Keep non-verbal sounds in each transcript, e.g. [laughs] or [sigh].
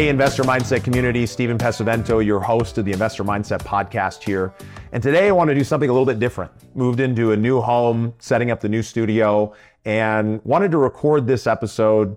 Hey, Investor Mindset community, Steven Pesavento, your host of the Investor Mindset podcast here. And today I want to do something a little bit different. Moved into a new home, setting up the new studio, and wanted to record this episode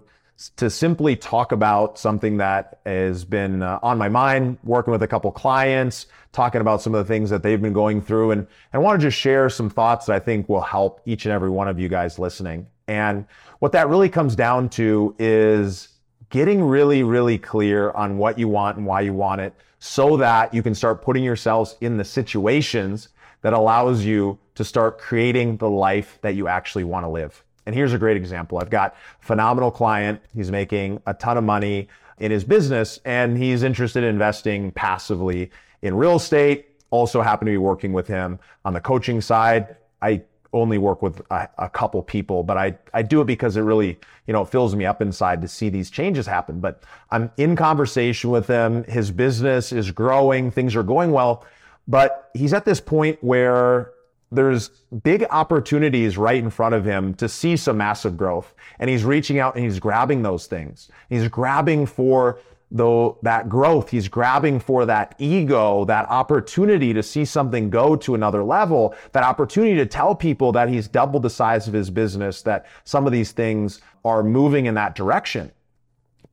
to simply talk about something that has been uh, on my mind, working with a couple clients, talking about some of the things that they've been going through. And, and I want to just share some thoughts that I think will help each and every one of you guys listening. And what that really comes down to is getting really, really clear on what you want and why you want it so that you can start putting yourselves in the situations that allows you to start creating the life that you actually want to live. And here's a great example. I've got a phenomenal client. He's making a ton of money in his business and he's interested in investing passively in real estate. Also happen to be working with him on the coaching side. I only work with a, a, couple people, but I, I do it because it really, you know, fills me up inside to see these changes happen. But I'm in conversation with him. His business is growing. Things are going well, but he's at this point where there's big opportunities right in front of him to see some massive growth. And he's reaching out and he's grabbing those things. He's grabbing for though that growth, he's grabbing for that ego, that opportunity to see something go to another level, that opportunity to tell people that he's doubled the size of his business, that some of these things are moving in that direction.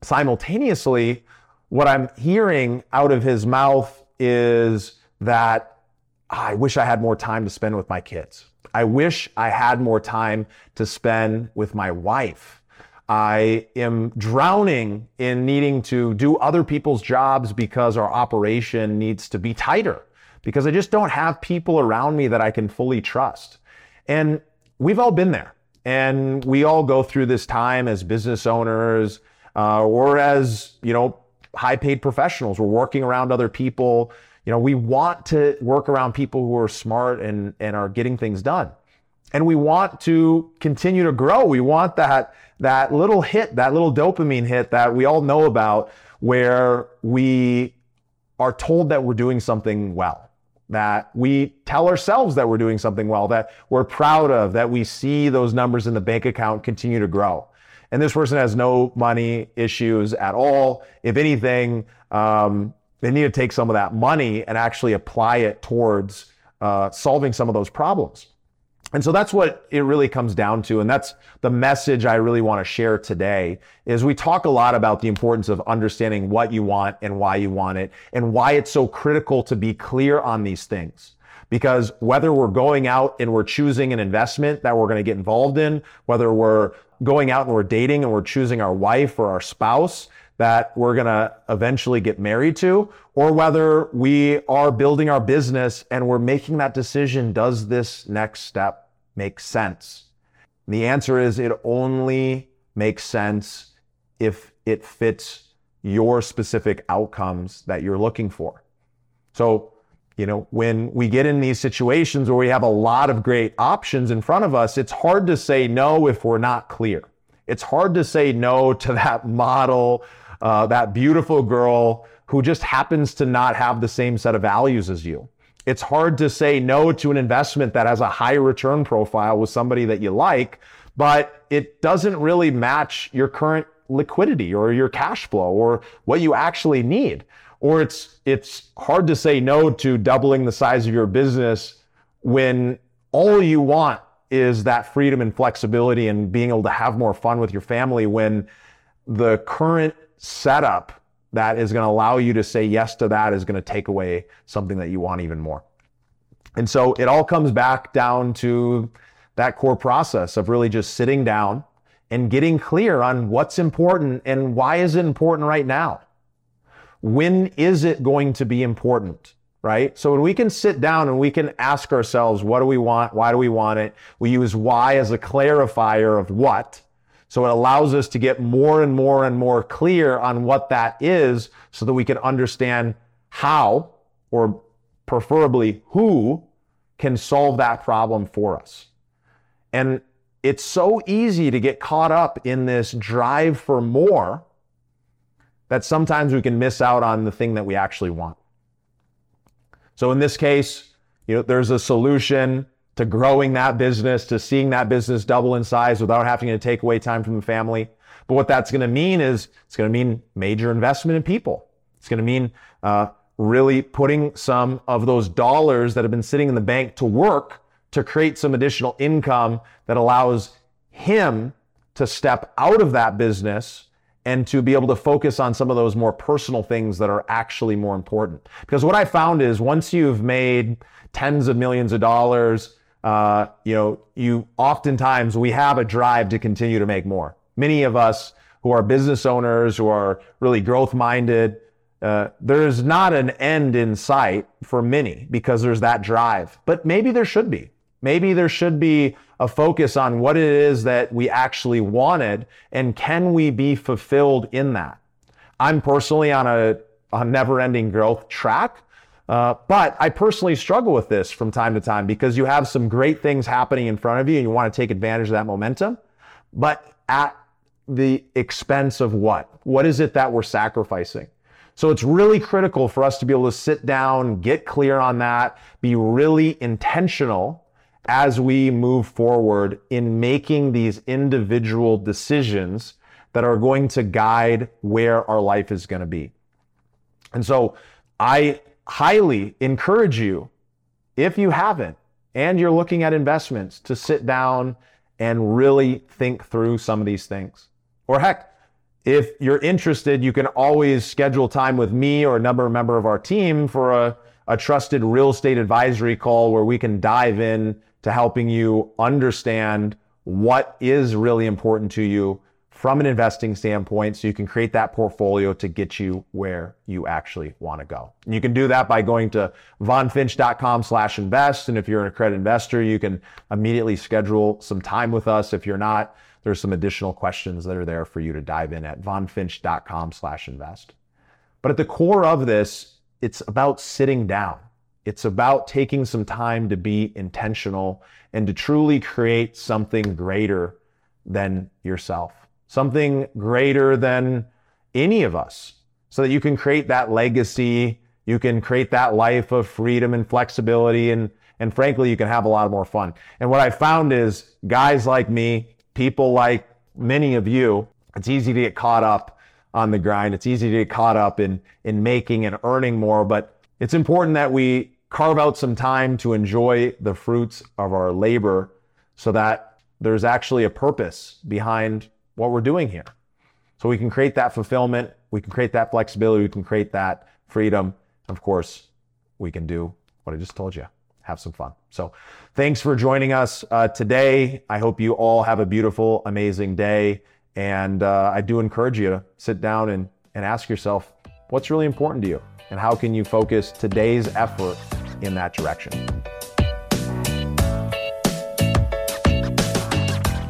Simultaneously, what I'm hearing out of his mouth is that ah, I wish I had more time to spend with my kids. I wish I had more time to spend with my wife. I am drowning in needing to do other people's jobs because our operation needs to be tighter, because I just don't have people around me that I can fully trust. And we've all been there. And we all go through this time as business owners uh, or as, you know, high paid professionals. We're working around other people. You know, we want to work around people who are smart and, and are getting things done and we want to continue to grow. We want that, that little hit, that little dopamine hit that we all know about where we are told that we're doing something well, that we tell ourselves that we're doing something well, that we're proud of, that we see those numbers in the bank account continue to grow. And this person has no money issues at all. If anything, um, they need to take some of that money and actually apply it towards uh, solving some of those problems. And so that's what it really comes down to. And that's the message I really want to share today is we talk a lot about the importance of understanding what you want and why you want it and why it's so critical to be clear on these things. Because whether we're going out and we're choosing an investment that we're going to get involved in, whether we're going out and we're dating and we're choosing our wife or our spouse, that we're going to eventually get married to, or whether we are building our business and we're making that decision does this next step make sense? And the answer is it only makes sense if it fits your specific outcomes that you're looking for. So, you know, when we get in these situations where we have a lot of great options in front of us, it's hard to say no if we're not clear. It's hard to say no to that [laughs] model uh, that beautiful girl who just happens to not have the same set of values as you. It's hard to say no to an investment that has a high return profile with somebody that you like, but it doesn't really match your current liquidity or your cash flow or what you actually need. Or it's, it's hard to say no to doubling the size of your business when all you want is that freedom and flexibility and being able to have more fun with your family when the current setup that is going to allow you to say yes to that is going to take away something that you want even more. And so it all comes back down to that core process of really just sitting down and getting clear on what's important and why is it important right now? When is it going to be important? Right? So when we can sit down and we can ask ourselves, what do we want? Why do we want it? We use why as a clarifier of what so it allows us to get more and more and more clear on what that is so that we can understand how or preferably who can solve that problem for us. And it's so easy to get caught up in this drive for more that sometimes we can miss out on the thing that we actually want. So in this case, you know, there's a solution to growing that business, to seeing that business double in size without having to take away time from the family. But what that's going to mean is it's going to mean major investment in people. It's going to mean uh, really putting some of those dollars that have been sitting in the bank to work to create some additional income that allows him to step out of that business and to be able to focus on some of those more personal things that are actually more important. Because what I found is once you've made tens of millions of dollars, uh, you know, you oftentimes we have a drive to continue to make more. Many of us who are business owners, who are really growth minded, uh, there's not an end in sight for many because there's that drive, but maybe there should be. Maybe there should be a focus on what it is that we actually wanted and can we be fulfilled in that. I'm personally on a, a never ending growth track. Uh, but I personally struggle with this from time to time because you have some great things happening in front of you and you want to take advantage of that momentum. But at the expense of what? What is it that we're sacrificing? So it's really critical for us to be able to sit down, get clear on that, be really intentional as we move forward in making these individual decisions that are going to guide where our life is going to be. And so I highly encourage you, if you haven't, and you're looking at investments, to sit down and really think through some of these things. Or heck, if you're interested, you can always schedule time with me or another member of our team for a, a trusted real estate advisory call where we can dive in to helping you understand what is really important to you from an investing standpoint so you can create that portfolio to get you where you actually want to go. And you can do that by going to vonfinch.com slash invest. And if you're an accredited investor, you can immediately schedule some time with us. If you're not, there's some additional questions that are there for you to dive in at vonfinch.com slash invest. But at the core of this, it's about sitting down. It's about taking some time to be intentional and to truly create something greater than yourself, something greater than any of us, so that you can create that legacy. You can create that life of freedom and flexibility. And, and frankly, you can have a lot more fun. And what I found is guys like me, people like many of you, it's easy to get caught up on the grind. It's easy to get caught up in, in making and earning more, but it's important that we carve out some time to enjoy the fruits of our labor so that there's actually a purpose behind what we're doing here. So we can create that fulfillment, we can create that flexibility, we can create that freedom. Of course, we can do what I just told you have some fun. So thanks for joining us uh, today. I hope you all have a beautiful, amazing day. And uh, I do encourage you to sit down and, and ask yourself, what's really important to you? And how can you focus today's effort in that direction?